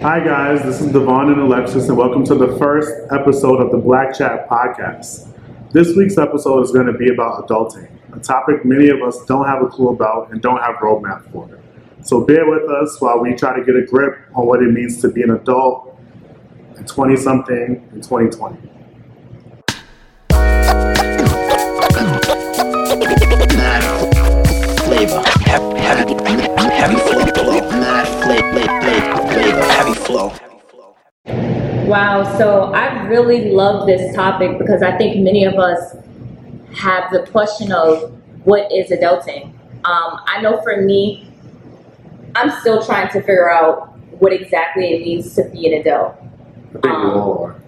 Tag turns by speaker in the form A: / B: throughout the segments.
A: Hi, guys, this is Devon and Alexis, and welcome to the first episode of the Black Chat podcast. This week's episode is going to be about adulting, a topic many of us don't have a clue about and don't have roadmap for. So bear with us while we try to get a grip on what it means to be an adult and 20 something in 2020.
B: flavor. Heavy, heavy, heavy flow. Mad flavor, flavor, heavy flow.
C: Wow, so I really love this topic because I think many of us have the question of what is adulting. Um, I know for me, I'm still trying to figure out what exactly it means to be an adult.
A: I think we all are.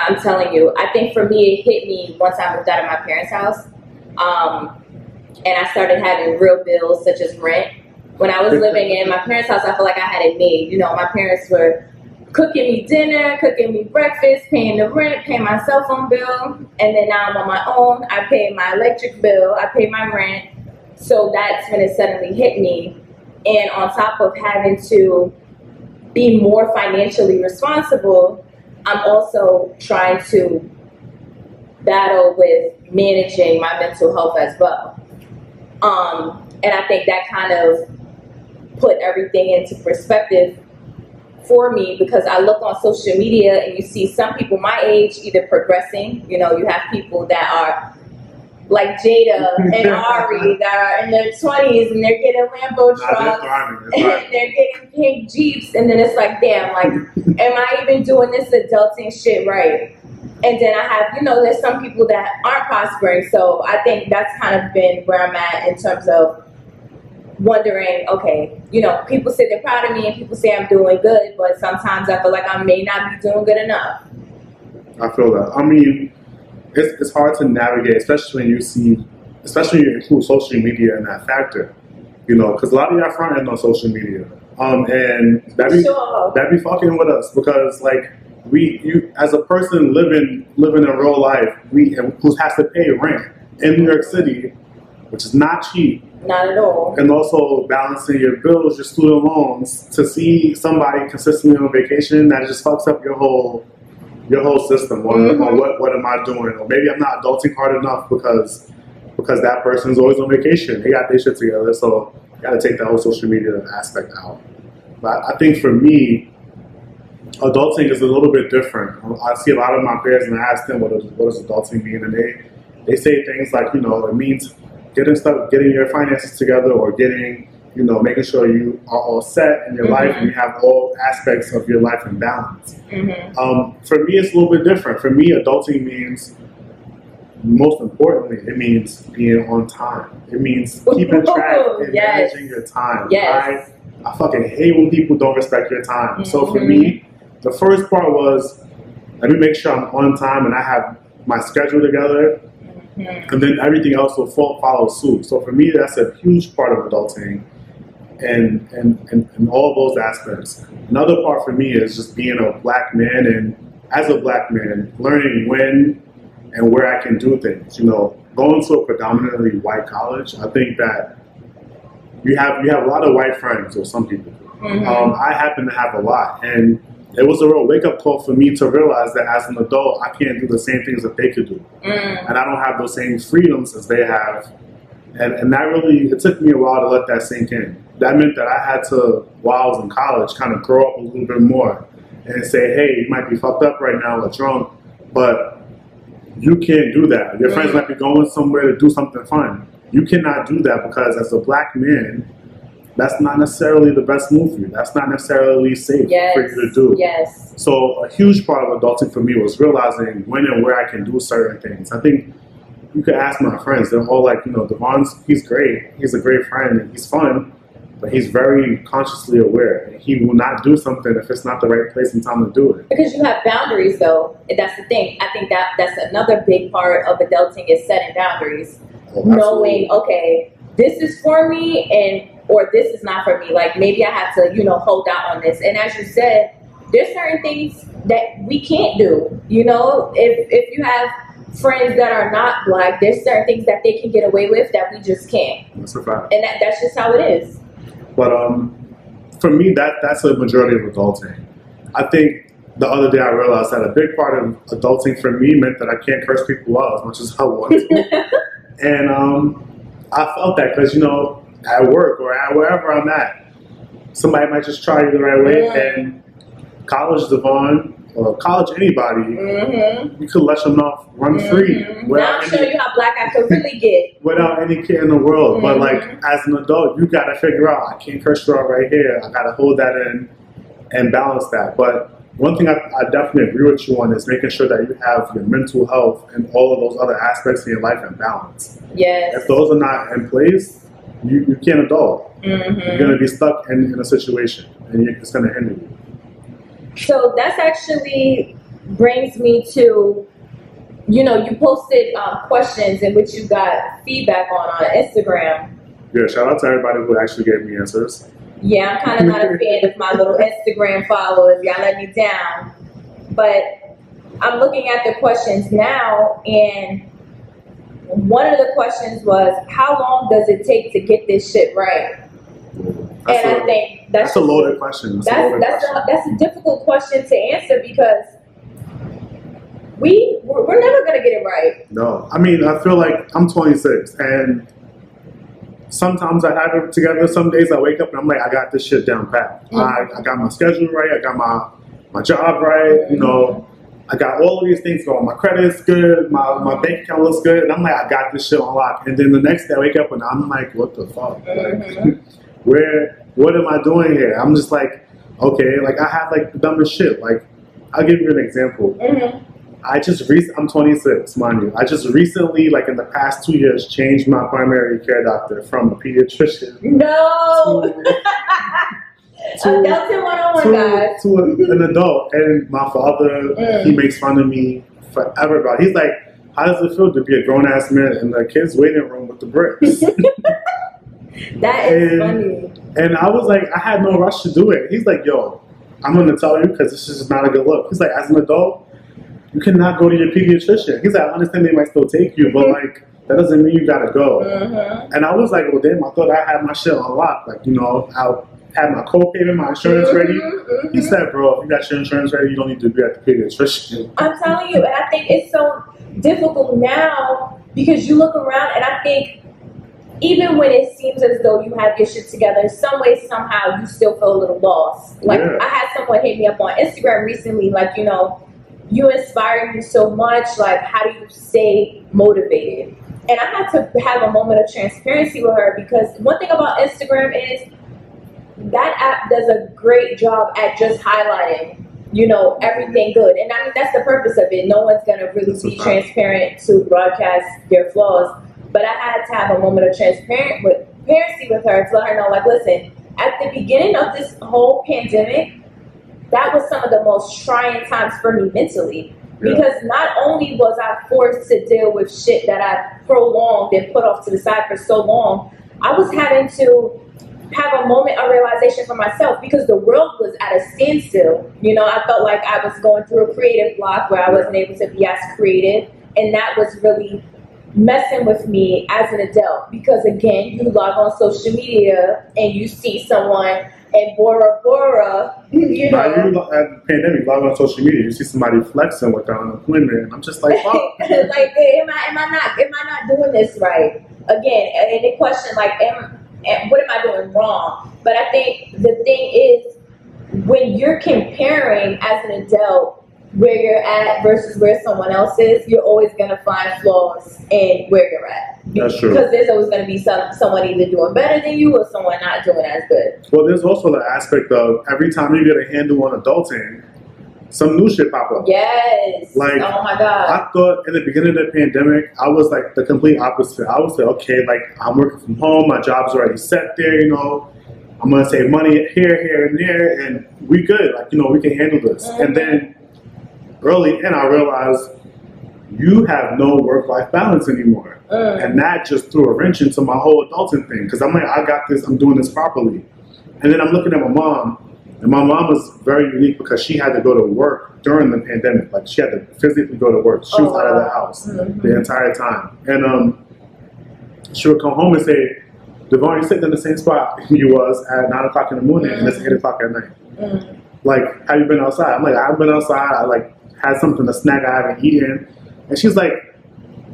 C: I'm telling you, I think for me, it hit me once I moved out of my parents' house. Um, and I started having real bills such as rent. When I was living in my parents' house, I felt like I had it made. You know, my parents were cooking me dinner, cooking me breakfast, paying the rent, paying my cell phone bill, and then now I'm on my own. I pay my electric bill, I pay my rent. So that's when it suddenly hit me. And on top of having to be more financially responsible, I'm also trying to battle with managing my mental health as well. Um, and I think that kind of put everything into perspective for me because I look on social media and you see some people my age either progressing, you know, you have people that are like Jada and Ari that are in their 20s and they're getting Lambo trucks and
A: they're
C: getting pink Jeeps and then it's like, damn, like, am I even doing this adulting shit right? And then I have, you know, there's some people that aren't prospering. So I think that's kind of been where I'm at in terms of wondering, okay, you know, people say they're proud of me and people say I'm doing good, but sometimes I feel like I may not be doing good enough.
A: I feel that. I mean, it's, it's hard to navigate, especially when you see, especially when you include social media in that factor. You know, because a lot of y'all front end on social media, um, and that be
C: Sure.
A: that be fucking with us because like we, you as a person living living in real life, we who has to pay rent in New York City, which is not cheap,
C: Not at all.
A: and also balancing your bills, your student loans, to see somebody consistently on vacation that just fucks up your whole your whole system on,
C: Mhm.
A: on what what am I doing? Or maybe I'm not adulting hard enough because because that person's always on vacation. They got their shit together, so you gotta take that whole social media aspect out. But I think for me, adulting is a little bit different. I see a lot of my peers and I ask them what does, what does adulting mean, and they they say things like you know it means getting stuff, getting your finances together, or getting you know making sure you are all set in your life and you have all aspects of your life in balance.
C: hmm
A: Um, for me, it's a little bit different. For me, adulting means most importantly, it means being on time. It means keeping track and
C: Yes.
A: managing your time.
C: Yes.
A: I, I fucking hate when people don't respect your time. So for me, the first part was let me make sure I'm on time and I have my schedule together,
C: Mhm.
A: and then everything else will fo- follow suit. So for me, that's a huge part of adulting, and and and, and all those aspects. Another part for me is just being a black man, and as a black man, learning when and where I can do things. You know, going to a predominantly white college, I think that you have you have a lot of white friends, or some people.
C: Mhm.
A: Um, I happen to have a lot, and it was a real wake up call for me to realize that as an adult, I can't do the same things that they could do
C: Mm.
A: and I don't have those same freedoms as they have. And, and that really, it took me a while to let that sink in. That meant that I had to, while I was in college, kind of grow up a little bit more and say, hey, you might be fucked up right now or drunk, but you can't do that. Your friends
C: Mhm.
A: might be going somewhere to do something fun. You cannot do that because as a black man, that's not necessarily the best move for you. That's not necessarily safe
C: Yes.
A: for you to do.
C: Yes.
A: So a huge part of adulting for me was realizing when and where I can do certain things. I think you could ask my friends; they're all like, you know, Devon's he's great, he's a great friend, and he's fun, but he's very consciously aware. He will not do something if it's not the right place and time to do it.
C: Because you have boundaries, though. And That's the thing. I think that that's another big part of adulting is setting boundaries.
A: Oh,
C: knowing okay this is for me and or this is not for me like maybe i have to you know hold out on this and as you said there's certain things that we can't do you know if if you have friends that are not black there's certain things that they can get away with that we just can't
A: That's a fact.
C: and that, that's just how it is
A: But um, for me, that that's a majority of adulting. I think the other day I realized that a big part of adulting for me meant that I can't curse people out as much as I want to. and um, I felt that because, you know, at work or at wherever I'm at, somebody might just try you the right way. And college Devon, or college anybody,
C: Mm-hmm.
A: you could let them off run free
C: Mhm. Now I'm showing you how black I could really get.
A: without any care in the world. But
C: Mhm.
A: like as an adult, you got to figure out I can't curse you out right here. I got to hold that in and balance that. But one thing I, I definitely agree with you on is making sure that you have your mental health and all of those other aspects in your life in balance.
C: Yes.
A: If those are not in place, you, you can't adult. You're
C: Mm-hmm.
A: going to be stuck in, in a situation and it's going to hinder you.
C: So that's actually brings me to, you know, you posted um, questions in which you got feedback on on Instagram.
A: Yeah, shout out to everybody who actually gave me answers.
C: Yeah, I'm kind of not a fan of my little Instagram followers. Y'all let me down. But I'm looking at the questions now, and one of the questions was, "How long does it take to get this shit right?"
A: That's,
C: and
A: a,
C: I think that's
A: that's a loaded question. That's, a
C: that's
A: loaded
C: that's
A: question.
C: a, that's a difficult question to answer because we we're, we're never gonna get it right.
A: No, I mean, I feel like I'm 26, and sometimes I have it together. Some days I wake up and I'm like, I got this shit down pat.
C: Mhm.
A: I, I got my schedule right. I got my my job right. You know, I got all of these things going. My credit's good. My my bank account looks good, and I'm like, I got this shit on lock. And then the next day I wake up and I'm like, what the fuck? Like, where? What am I doing here? I'm just like, okay, like I have like the dumbest shit. Like, I'll give you an example.
C: Mhm.
A: I just rec- I'm 26, mind you. I just recently, like in the past two years, changed my primary care doctor from a pediatrician
C: No,
A: to,
C: Adulting 101,
A: to,
C: guys.
A: to a- an adult. And my father,
C: Mm.
A: he makes fun of me forever about. it. He's like, "How does it feel to be a grown ass man in the kids' waiting room with the bricks?"
C: That is
A: And-
C: funny.
A: and I was like, I had no rush to do it. He's like, "Yo, I'm gonna tell you because this is just not a good look." He's like, "As an adult, you cannot go to your pediatrician." He's like, "I understand they might still take you, but like." That doesn't mean you gotta go.
C: Mhm.
A: And I was like, well, damn, I thought I had my shit on lock. Like, you know, I had my co-payment, my insurance ready.
C: Mhm,
A: He said, bro, if you got your insurance ready, you don't need to be at the pediatrician.
C: I'm telling you, and I think it's so difficult now because you look around and I think even when it seems as though you have your shit together, in some way, somehow, you still feel a little lost. Like
A: Yeah.
C: I had someone hit me up on Instagram recently, like you know, you inspire me so much. Like, how do you stay motivated? And I had to have a moment of transparency with her because one thing about Instagram is that app does a great job at just highlighting, you know, everything good. And I mean, that's the purpose of it. No one's going to really be transparent to broadcast their flaws. But I had to have a moment of transparent with transparency with her to let her know, like, listen, at the beginning of this whole pandemic, that was some of the most trying times for me mentally.
A: Yeah.
C: Because not only was I forced to deal with shit that I prolonged and put off to the side for so long, I was having to have a moment of realization for myself because the world was at a standstill. You know, I felt like I was going through a creative block where I wasn't able to be as creative, and that was really messing with me as an adult because again, you log on social media and you see someone in Bora Bora, you
A: Now,
C: know.
A: you lo- at the pandemic, log on social media, you see somebody flexing with their unemployment, and I'm just like, fuck.
C: like, am I am I not am I not doing this right? Again, and the question like, am, am what am I doing wrong? But I think the thing is, when you're comparing as an adult where you're at versus where someone else is, you're always gonna find flaws in where you're at.
A: That's true.
C: Because there's always gonna be some someone either doing better than you or someone not doing as good.
A: Well, there's also the aspect of every time you get a handle on adulting, some new shit pop up.
C: Yes.
A: Like,
C: oh my god.
A: I thought in the beginning of the pandemic, I was like the complete opposite. I was like, okay, like I'm working from home, my job's already set there, you know. I'm gonna save money here, here, and there, and we good. Like, you know, we can handle this.
C: Mhm.
A: And then early in, I realized you have no work life balance anymore.
C: Mm.
A: And that just threw a wrench into my whole adulting thing because I'm like, I got this, I'm doing this properly. And then I'm looking at my mom, and my mom was very unique because she had to go to work during the pandemic. Like she had to physically go to work. She was
C: Oh,
A: out of the house
C: Mhm.
A: the entire time. And um, she would come home and say, Devon, you're sitting in the same spot you was at 9 o'clock in the morning and it's 8 o'clock at night.
C: Mm.
A: like, have you been outside? I'm like, I've been outside. I like had something to snack I haven't eaten, and she's like,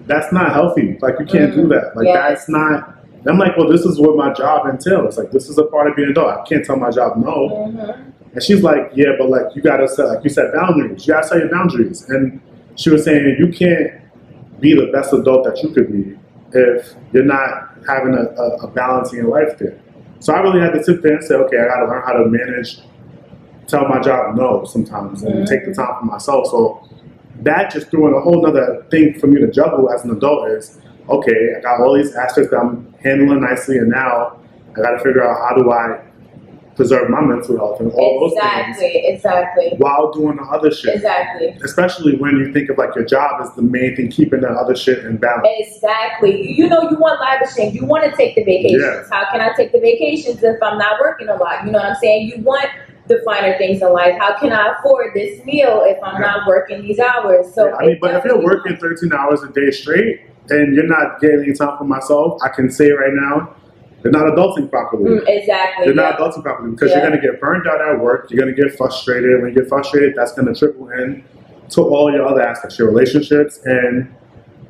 A: that's not healthy. Like, you can't do
C: Mm,
A: that. Like,
C: yes.
A: that's not. And I'm like, well, this is what my job entails. Like, this is a part of being an adult. I can't tell my job no.
C: Mhm.
A: And she's like, yeah, but like you gotta set, like you said, boundaries. You gotta set your boundaries. And she was saying you can't be the best adult that you could be if you're not having a, a, a balance in your life there. So I really had to sit there and say, okay, I gotta learn how to manage, tell my job no sometimes, and
C: Mhm.
A: take the time for myself. So that just threw in a whole nother thing for me to juggle as an adult is, okay, I got all these aspects that I'm handling nicely, and now I gotta figure out how do I preserve my mental health and all those things
C: Exactly, exactly,
A: while doing the other shit.
C: exactly.
A: Especially when you think of like your job is the main thing keeping that other shit in balance.
C: Exactly. You know, you want lavishing. You want to take the vacations.
A: Yeah.
C: How can I take the vacations if I'm not working a lot? You know what I'm saying? You want the finer things in life. How can I afford this meal if I'm not working these hours? So
A: I mean, but if you're working 13 hours a day straight and you're not getting any time for myself, I can say right now, you're not adulting properly.
C: Mm, exactly.
A: You're not adulting properly because
C: Yeah.
A: you're going to get burned out at work. You're going to get frustrated. When you get frustrated, that's going to trickle in to all your other aspects, your relationships, and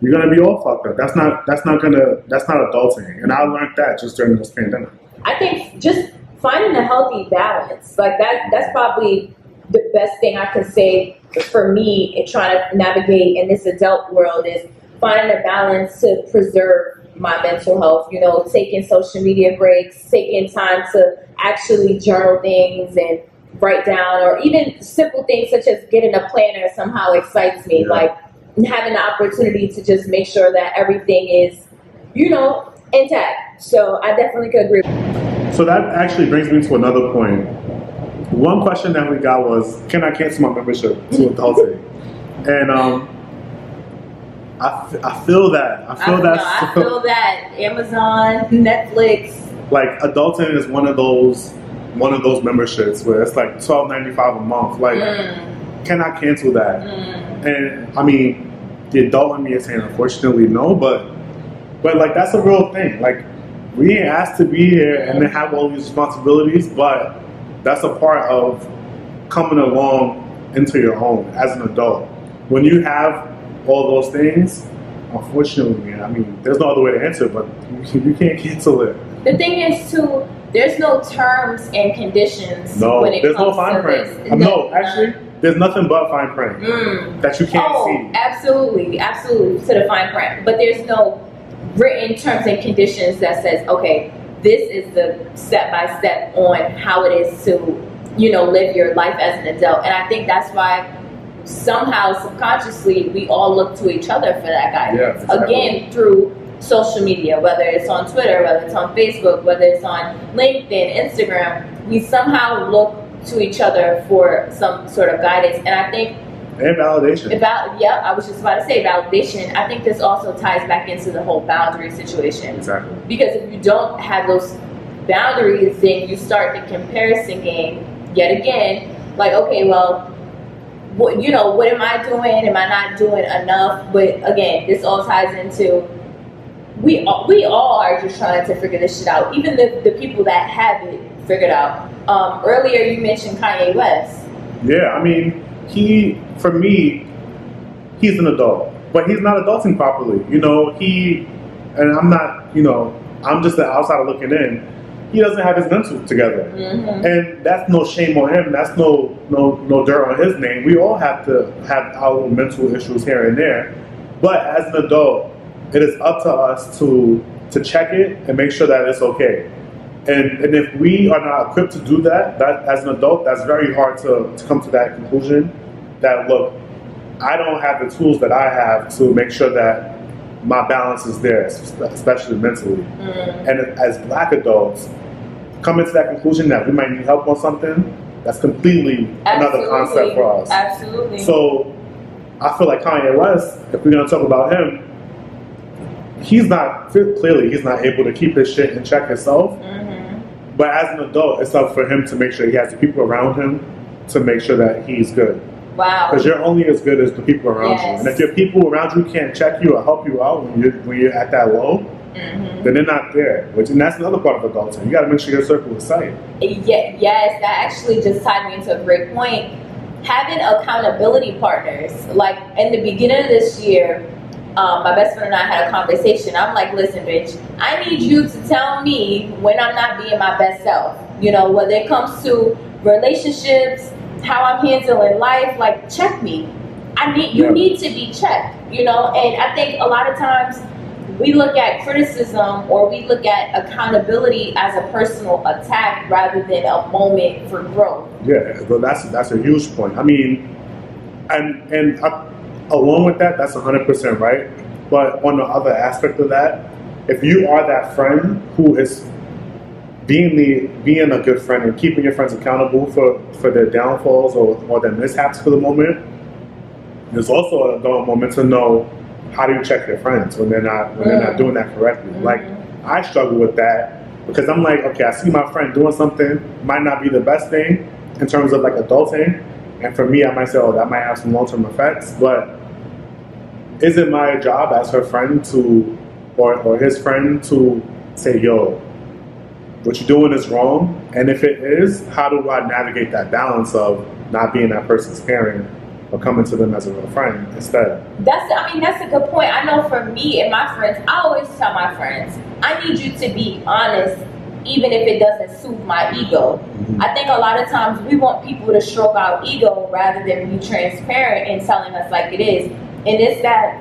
A: you're going to be all fucked up. That's not. That's not going to. That's not adulting. And I learned that just during this pandemic.
C: I think just finding a healthy balance, like that, that's probably the best thing I can say for me in trying to navigate in this adult world is finding a balance to preserve my mental health. You know, taking social media breaks, taking time to actually journal things and write down, or even simple things such as getting a planner somehow excites me.
A: Yeah.
C: Like having the opportunity to just make sure that everything is, you know, intact. So I definitely could agree.
A: So that actually brings me to another point. One question that we got was, can I cancel my membership to Adulting? and um, I, f- I feel that. I feel
C: I,
A: that.
C: no, I feel that Amazon, Netflix.
A: like adulting is one of those one of those memberships where it's like twelve ninety five a month. Like,
C: Mm,
A: can I cancel that?
C: mm,
A: And I mean, the adult in me is saying, unfortunately, no. But but like that's a real thing. Like we ain't asked to be here and then have all these responsibilities, but that's a part of coming along into your home as an adult. When you have all those things, unfortunately, man, I mean, there's no other way to answer, but you, you can't cancel it.
C: The thing is, too, there's no terms and conditions
A: No,
C: when it
A: there's no fine print. Uh, No, actually, there's nothing but fine print
C: Mm.
A: that you can't
C: Oh,
A: see.
C: absolutely, absolutely, to the fine print. But there's no written terms and conditions that says, okay, this is the step by step on how it is to, you know, live your life as an adult. And I think that's why somehow subconsciously we all look to each other for that guidance.
A: Yeah, exactly.
C: Again, through social media, whether it's on Twitter, whether it's on Facebook, whether it's on LinkedIn, Instagram, we somehow look to each other for some sort of guidance. And I think
A: And validation.
C: about yeah, I was just about to say validation. I think this also ties back into the whole boundary situation
A: Exactly.
C: because if you don't have those boundaries, then you start the comparison game yet again. Like, okay, well, what you know, what am I doing? Am I not doing enough? But again, this all ties into we all, we all are just trying to figure this shit out. Even the, the people that have it figured out. Um, earlier, you mentioned Kanye West.
A: Yeah, I mean, he, for me, he's an adult, but he's not adulting properly. You know, he, and I'm not, you know, I'm just the outsider looking in. He doesn't have his mental together.
C: hmm
A: And that's no shame on him. That's no no no dirt on his name. We all have to have our mental issues here and there. But as an adult, it is up to us to to check it and make sure that it's okay. And and if we are not equipped to do that, that as an adult, that's very hard to, to come to that conclusion. That look, I don't have the tools that I have to make sure that my balance is there, especially mentally.
C: mm
A: And as black adults, coming to that conclusion that we might need help on something, that's completely another concept for us.
C: Absolutely.
A: So I feel like Kanye West, if we're gonna talk about him, he's not clearly he's not able to keep his shit in check himself.
C: hmm
A: But as an adult, it's up for him to make sure he has the people around him to make sure that he's good.
C: Wow.
A: Because you're only as good as the people around you. And if your people around you can't check you or help you out when you're when you're at that low,
C: Mhm.
A: then they're not there. Which and that's another part of adulting. You got to make sure your circle is tight.
C: Yeah, yes, that actually just tied me into a great point. Having accountability partners. Like in the beginning of this year, um, my best friend and I had a conversation. I'm like, listen, bitch, I need you to tell me when I'm not being my best self. You know, whether it comes to relationships, how I'm handling life, like check me. I need you
A: Yeah.
C: need to be checked. You know, and I think a lot of times we look at criticism or we look at accountability as a personal attack rather than a moment for growth.
A: Yeah, but that's that's a huge point. I mean, and and uh, along with that, that's hundred percent right. But on the other aspect of that, if you are that friend who is being the being a good friend and keeping your friends accountable for for their downfalls or, or their mishaps for the moment, there's also a moment to know how do you check your friends when they're not when they're not doing that correctly. Like I struggle with that because I'm like, okay, I see my friend doing something might not be the best thing in terms of like adulting, and for me, I might say, oh, that might have some long term effects, but is it my job as her friend to, or, or his friend to say, yo, what you're doing is wrong? And if it is, how do I navigate that balance of not being that person's parent or coming to them as a real friend instead?
C: That's I mean that's a good point. I know for me and my friends, I always tell my friends, I need you to be honest even if it doesn't soothe my ego. Mm-hmm. I think a lot of times we want people to stroke our ego rather than be transparent and telling us like it is. And it's that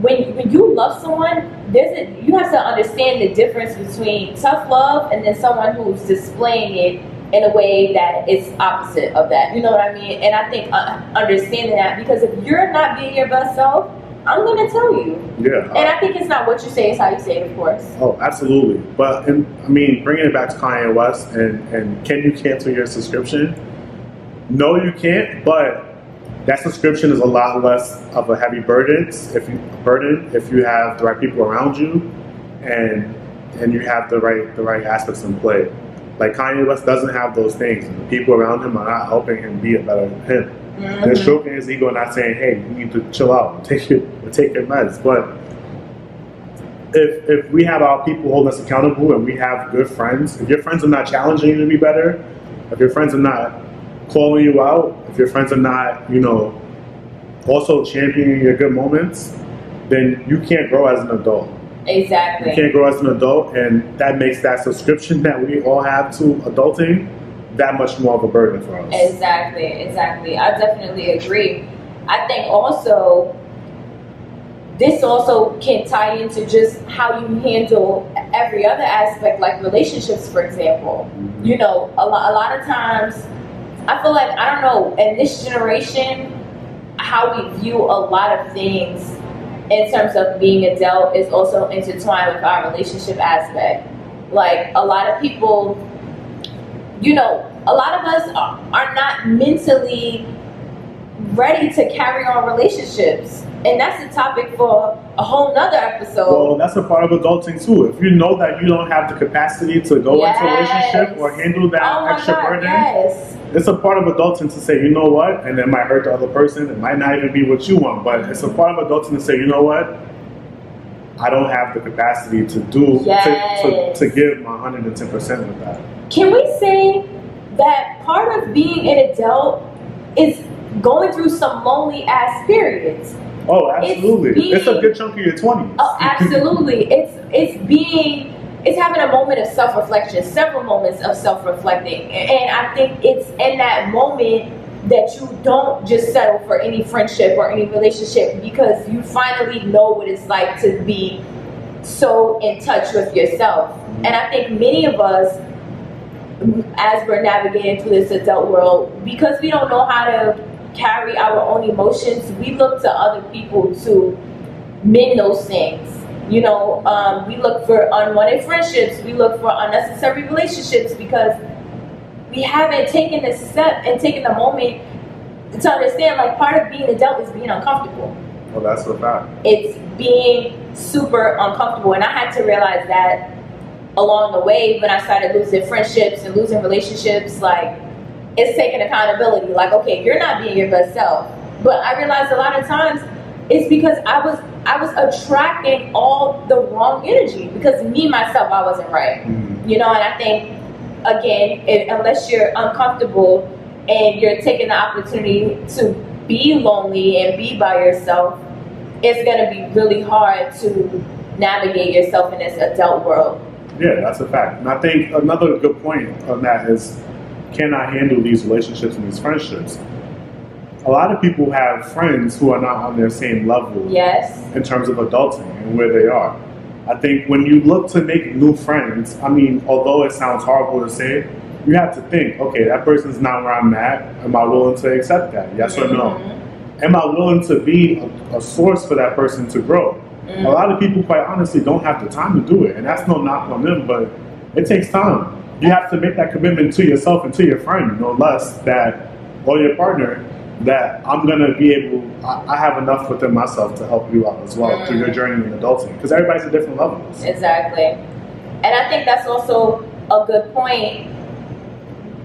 C: when when you love someone, there's a you have to understand the difference between tough love and then someone who's displaying it in a way that is opposite of that. You know what I mean? And I think uh, understanding that because if you're not being your best self, I'm gonna tell you.
A: Yeah.
C: And I think it's not what you say; it's how you say it, of course.
A: Oh, absolutely. But and, I mean, bringing it back to Kanye West and, and can you cancel your subscription? No, you can't. But that subscription is a lot less of a heavy burden if you burden if you have the right people around you, and and you have the right the right aspects in play. Like Kanye West doesn't have those things, and the people around him are not helping him be a better him. They're stroking his ego, and not saying, "Hey, you need to chill out, take your take your meds." But if if we have our people holding us accountable and we have good friends, if your friends are not challenging you to be better, if your friends are not calling you out, if your friends are not, you know, also championing your good moments, then you can't grow as an adult.
C: Exactly.
A: You can't grow as an adult, and that makes that subscription that we all have to adulting that much more of a burden for us.
C: Exactly, exactly. I definitely agree. I think also this also can tie into just how you handle every other aspect, like relationships, for example. Mm-hmm. You know, a lot, a lot of times, I feel like I don't know. In this generation, how we view a lot of things in terms of being adult is also intertwined with our relationship aspect. Like a lot of people you know, a lot of us are, are not mentally ready to carry on relationships. And that's a topic for a whole nother episode.
A: Well, that's a part of adulting too. If you know that you don't have the capacity to go into a relationship or handle that
C: oh
A: extra
C: God,
A: burden,
C: yes.
A: It's a part of adulting to say, you know what, and it might hurt the other person. It might not even be what you want, but it's a part of adulting to say, you know what, I don't have the capacity to do
C: Yes.
A: to, to, to give my hundred and ten percent with that.
C: Can we say that part of being an adult is going through some lonely ass periods?
A: Oh, absolutely.
C: being-
A: It's, a good chunk of your twenties.
C: Oh, absolutely. it's it's being it's having a moment of self reflection, several moments of self reflecting, and I think it's in that moment that you don't just settle for any friendship or any relationship because you finally know what it's like to be so in touch with yourself. And I think many of us, as we're navigating through this adult world, because we don't know how to carry our own emotions, we look to other people to mend those things. You know, um, we look for unwanted friendships, we look for unnecessary relationships because we haven't taken the step and taken the moment to understand like part of being adult is being uncomfortable
A: Well, that's a fact.
C: it's being super uncomfortable. And I had to realize that along the way when I started losing friendships and losing relationships, like it's taking accountability. Like, okay, you're not being your best self. But I realized a lot of times is because I was I was attracting all the wrong energy because me myself I wasn't right.
A: Mhm.
C: You know, and I think again, if, unless you're uncomfortable and you're taking the opportunity to be lonely and be by yourself, it's gonna be really hard to navigate yourself in this adult world.
A: Yeah, that's a fact. And I think another good point on that is can I handle these relationships and these friendships? A lot of people have friends who are not on their same level
C: Yes.
A: in terms of adulting and where they are. I think when you look to make new friends, I mean, although it sounds horrible to say, you have to think, okay, that person's not where I'm at. Am I willing to accept that? Yes or no?
C: Mhm.
A: Am I willing to be a, a source for that person to grow?
C: Mhm.
A: A lot of people, quite honestly, don't have the time to do it, and that's no knock on them, but it takes time. You have to make that commitment to yourself and to your friend, no less that, or your partner, that I'm gonna be able. I, I have enough within myself to help you out as well through your mm. journey in adulting, because everybody's at different levels.
C: Exactly. And I think that's also a good point.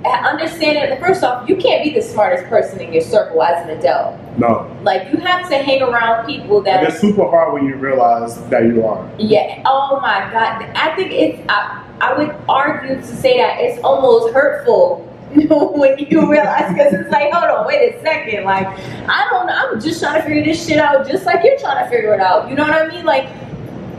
C: And Understanding that first off, you can't be the smartest person in your circle as an adult.
A: No,
C: Like you have to hang around people that
A: it's super hard when you realize that you are.
C: Yeah. Oh my God. I think it's. I, I would argue to say that it's almost hurtful when you realize because it's like, hold on, wait a second. Like, I don't know. I'm just trying to figure this shit out, just like you're trying to figure it out. You know what I mean? Like,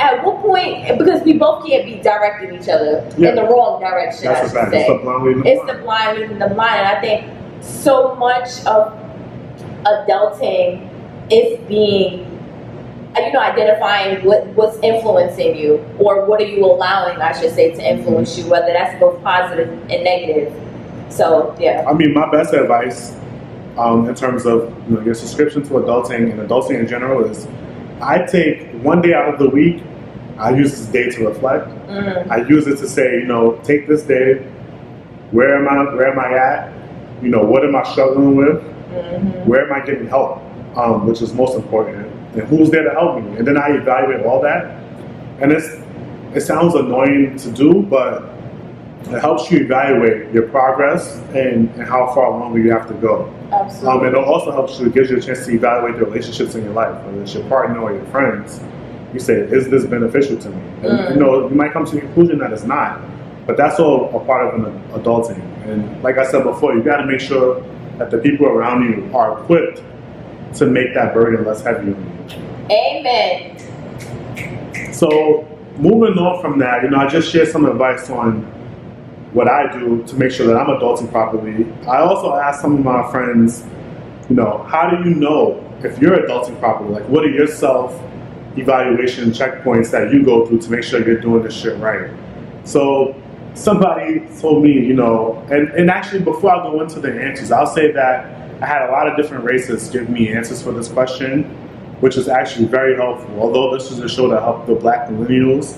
C: at what point? Because we both can't be directing each other
A: Yeah.
C: in the wrong direction.
A: That's
C: I should say
A: It's the blind leading the
C: it's
A: blind.
C: the blind leading the blind. And I think so much of adulting is being, uh, you know, identifying what, what's influencing you or what are you allowing, I should say, to influence you, whether that's both positive and negative. So, yeah.
A: I mean, my best advice um, in terms of you know, your subscription to adulting and adulting in general is I take one day out of the week, I use this day to reflect.
C: Mm,
A: I use it to say, you know, take this day, where am I, where am I at? You know, what am I struggling with?
C: mhm.
A: Where am I getting help? Um, which is most important. And who's there to help me? And then I evaluate all that. And it's, it sounds annoying to do, but it helps you evaluate your progress and, and how far along you have to go. Um,
C: Absolutely.
A: and it also helps you, it gives you a chance to evaluate the relationships in your life, whether it's your partner or your friends. You say, is this beneficial to me? And,
C: Mm.
A: you know, you might come to the conclusion that it's not, but that's all a part of an adulting. And like I said before, you got to make sure that the people around you are equipped to make that burden less heavy on you.
C: Amen.
A: So moving on from that, you know, I just shared some advice on what I do to make sure that I'm adulting properly. I also ask some of my friends, you know, how do you know if you're adulting properly? Like, what are your self evaluation checkpoints that you go through to make sure you're doing this shit right? So somebody told me, you know, and, and actually before I go into the answers, I'll say that I had a lot of different races give me answers for this question, which is actually very helpful. Although this is a show that helped the black millennials,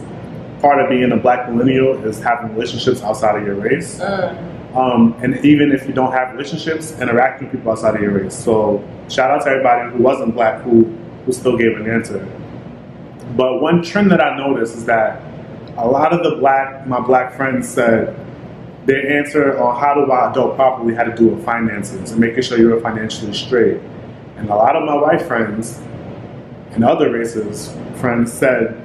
A: part of being a black millennial is having relationships outside of your race.
C: Mm,
A: Um, and even if you don't have relationships, interacting with people outside of your race. So shout out to everybody who wasn't black who, who still gave an answer. But one trend that I noticed is that a lot of the black, my black friends said their answer on how do I adult properly had to do with finances and making sure you're financially straight. And a lot of my white friends and other races friends said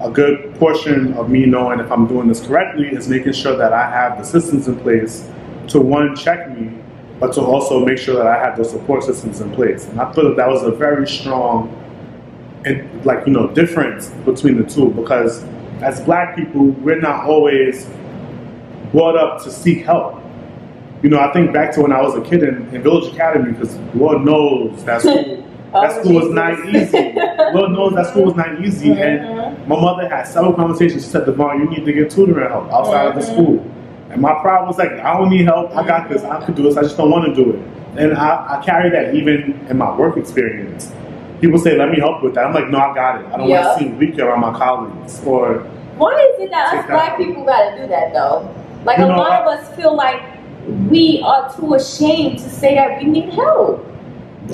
A: a good portion of me knowing if I'm doing this correctly is making sure that I have the systems in place to one check me, but to also make sure that I have those support systems in place. And I feel that that was a very strong and like you know difference between the two because as black people we're not always brought up to seek help. You know, I think back to when I was a kid in, in Village Academy because Lord knows that school
C: Oh,
A: that school was not easy. Lord knows that school was not easy. And uh-huh. My mother had several conversations. She said, Devon, you need to get tutoring help outside of the
C: Mhm.
A: school. And my problem was like, I don't need help. I got this. I could do this. I just don't want to do it. And I, I carry that even in my work experience. People say, let me help with that. I'm like, no, I got it. I don't
C: Yeah.
A: want to seem weak around my colleagues. Or,
C: Why is it that us
A: that.
C: black people gotta do that though? Like
A: You
C: a
A: know,
C: lot of us feel like we are too ashamed to say that we need help.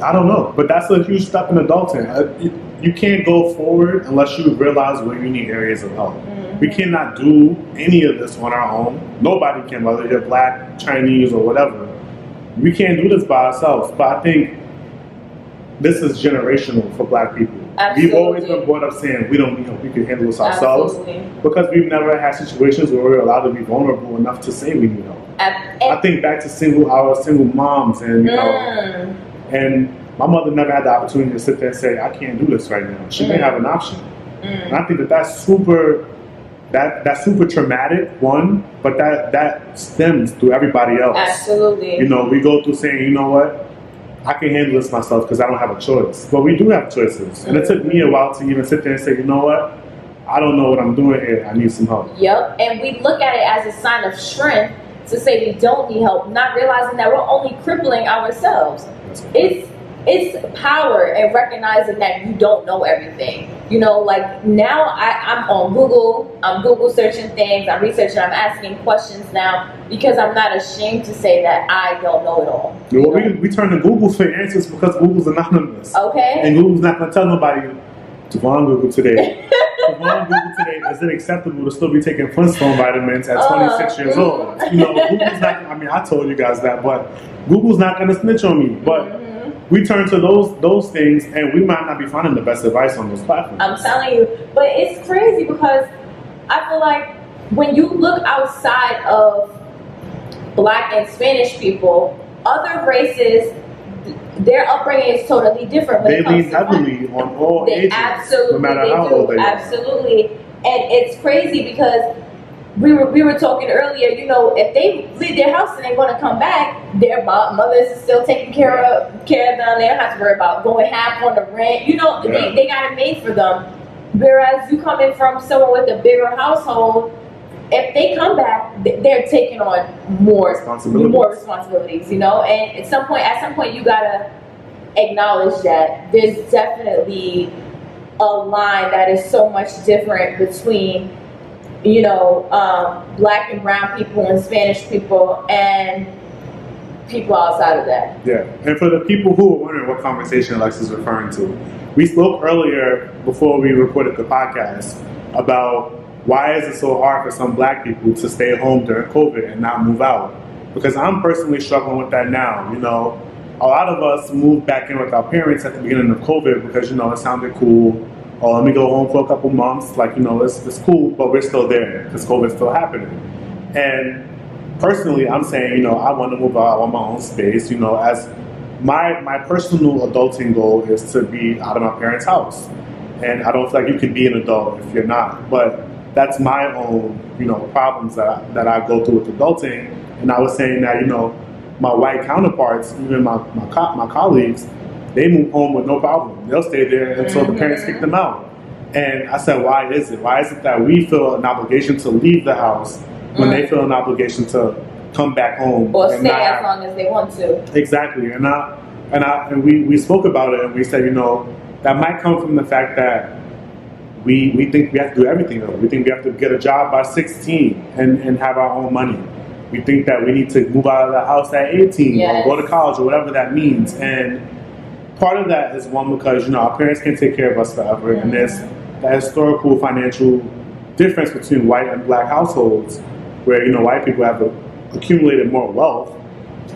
A: I don't know. But that's a huge step in adulting. You- can't go forward unless you realize where you need areas of help. We cannot do any of this on our own. Nobody can, whether you're black, Chinese, or whatever. We can't do this by ourselves. But I think this is generational for black people. We've always been brought up saying we don't, you know, we can handle this ourselves
C: Absolutely.
A: because we've never had situations where we're allowed to be vulnerable enough to say we need help. I think back to single our single moms and you know
C: Mm,
A: and my mother never had the opportunity to sit there and say, I can't do this right now. She may
C: Mm.
A: have an option.
C: mm.
A: And I think that that's super that that's super traumatic, one, but that that stems through everybody else.
C: Absolutely.
A: You know, we go through saying, you know what, I can handle this myself because I don't have a choice. But we do have choices. And it took me a while to even sit there and say, you know what, I don't know what I'm doing here. I need some help.
C: Yep. And we look at it as a sign of strength to say we don't need help, not realizing that we're only crippling ourselves. It's it's power and recognizing that you don't know everything. You know, like now I, I'm on Google, I'm Google searching things, I'm researching, I'm asking questions now because I'm not ashamed to say that I don't know it all. you
A: well, we, we turn to Google for answers because Google's anonymous.
C: Okay?
A: And Google's not going to tell nobody, Devon Google today. Devon Google today, is it acceptable to still be taking Flintstone vitamins at 26 years old? You know, Google's not, I mean, I told you guys that, but Google's not going to snitch on me. But
C: Mhm.
A: We turn to those those things and we might not be finding the best advice on those platforms.
C: I'm telling you, but it's crazy because I feel like when you look outside of black and Spanish people, other races, their upbringing is totally different. When
A: they lean heavily on all
C: They
A: ages,
C: absolutely
A: no matter how
C: do.
A: old they are.
C: absolutely, and it's crazy because we were we were talking earlier. You know, if they leave their house and they want to come back, their mo- mothers is still taking care of care of them. They don't have to worry about going half on the rent. You know,
A: Yeah.
C: they they got it made for them. Whereas you coming from someone with a bigger household, if they come back, they're taking on more
A: Responsibilities.
C: more responsibilities. You know, and at some point, at some point, you gotta acknowledge that there's definitely a line that is so much different between you know um, black and brown people and spanish people and people outside of that
A: Yeah, and for the people who are wondering what conversation Alex is referring to, we spoke earlier before we recorded the podcast about why is it so hard for some black people to stay home during COVID and not move out? Because I'm personally struggling with that now. You know, a lot of us moved back in with our parents at the beginning of COVID because you know it sounded cool. Oh, let me go home for a couple months. Like you know, it's, it's cool, but we're still there because COVID's still happening. And personally, I'm saying, you know, I want to move out. I want my own space. You know, as my my personal adulting goal is to be out of my parents' house, and I don't feel like you can be an adult if you're not. But that's my own, you know, problems that I, that I go through with adulting. And I was saying that, you know, my white counterparts, even my my, co- my colleagues, they move home with no problem. They'll stay there until the parents kick them out. And I said, why is it? Why is it that we feel an obligation to leave the house when they mm. feel an obligation to come back home
C: or
A: and
C: stay
A: not
C: as long as they want to
A: Exactly, and I and I and we, we spoke about it, and we said, you know, that might come from the fact that we we think we have to do everything. Though. We think we have to get a job by 16 and, and have our own money. We think that we need to move out of the house at 18
C: Yes.
A: or go to college or whatever that means. And part of that is one because you know our parents can't take care of us forever, and there's that historical financial difference between white and black households, where you know white people have accumulated more wealth,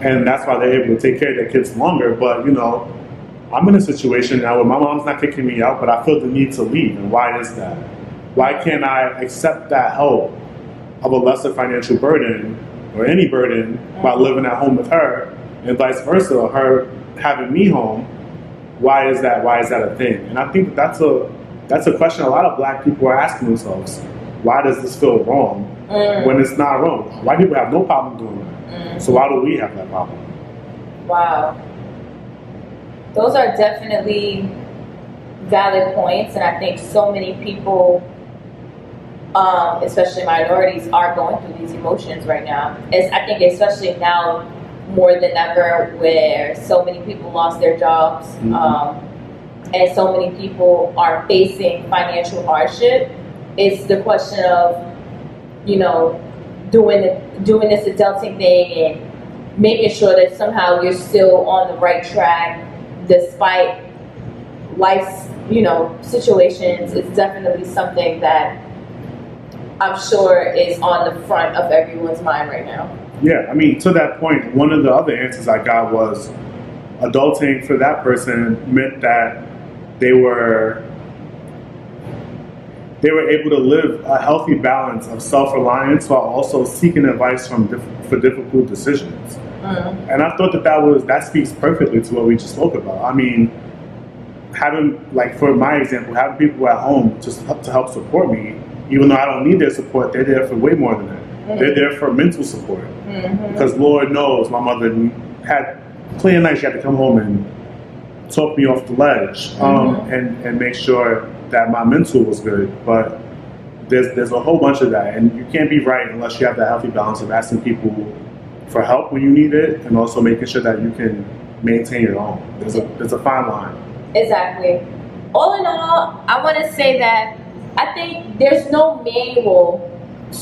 A: and that's why they're able to take care of their kids longer. But you know, I'm in a situation now where my mom's not kicking me out, but I feel the need to leave. And why is that? Why can't I accept that help of a lesser financial burden or any burden by living at home with her, and vice versa, her having me home? Why is that? Why is that a thing? And I think that that's a that's a question a lot of black people are asking themselves. Why does this feel wrong
C: Mm,
A: when it's not wrong? White people have no problem doing that.
C: mm.
A: So why do we have that problem?
C: Wow. Those are definitely valid points, and I think so many people, um, especially minorities, are going through these emotions right now. It's, I think, especially now more than ever, where so many people lost their jobs,
A: Mhm.
C: um, and so many people are facing financial hardship. It's the question of, you know, doing doing this adulting thing and making sure that somehow you're still on the right track despite life's you know situations is definitely something that i'm sure is on the front of everyone's mind right now
A: Yeah, I mean, to that point, one of the other answers I got was adulting for that person meant that they were they were able to live a healthy balance of self-reliance while also seeking advice from diff- for difficult decisions.
C: Mm.
A: And I thought that that was that speaks perfectly to what we just spoke about. I mean, having like for my example, having people at home just help, to help support me, even though I don't need their support, they're there for way more than that. They're there for mental support
C: Mhm.
A: because Lord knows my mother had plenty of nights she had to come home and talk me off the ledge um, and and make sure that my mental was good. But there's there's a whole bunch of that, and you can't be right unless you have that healthy balance of asking people for help when you need it, and also making sure that you can maintain your own. There's a there's a fine line.
C: Exactly. All in all, I want to say that I think there's no manual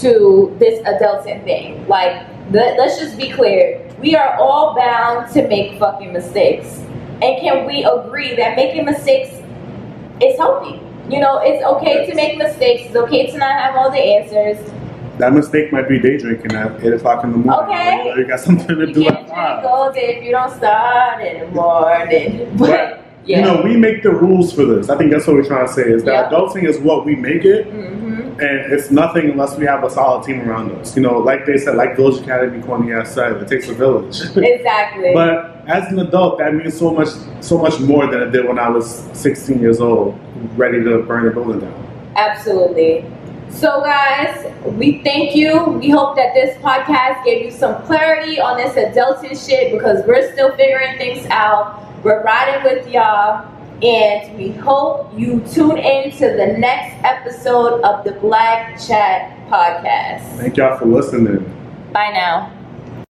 C: to this adulting thing. Like, let, let's just be clear. We are all bound to make fucking mistakes. And can we agree that making mistakes is healthy? You know, it's okay to make mistakes. It's okay to not have all the answers.
A: That mistake might be day drinking at eight o'clock in the morning.
C: Okay.
A: You, you got something to
C: You
A: do
C: can't
A: at
C: drink
A: five.
C: all day if you don't start in the morning. But,
A: But,
C: yeah.
A: You know, we make the rules for this. I think that's what we're trying to say is that
C: Yeah.
A: adulting is what we make it,
C: hmm
A: and it's nothing unless we have a solid team around us. You know, like they said, like Village Academy Cornea said, it takes a village.
C: Exactly.
A: but as an adult, that means so much, so much more than it did when I was 16 years old, ready to burn the building down.
C: Absolutely. So, guys, we thank you. We hope that this podcast gave you some clarity on this adulting shit because we're still figuring things out. We're riding with y'all, and we hope you tune in to the next episode of the Black Chat Podcast.
A: Thank y'all for listening.
C: Bye now.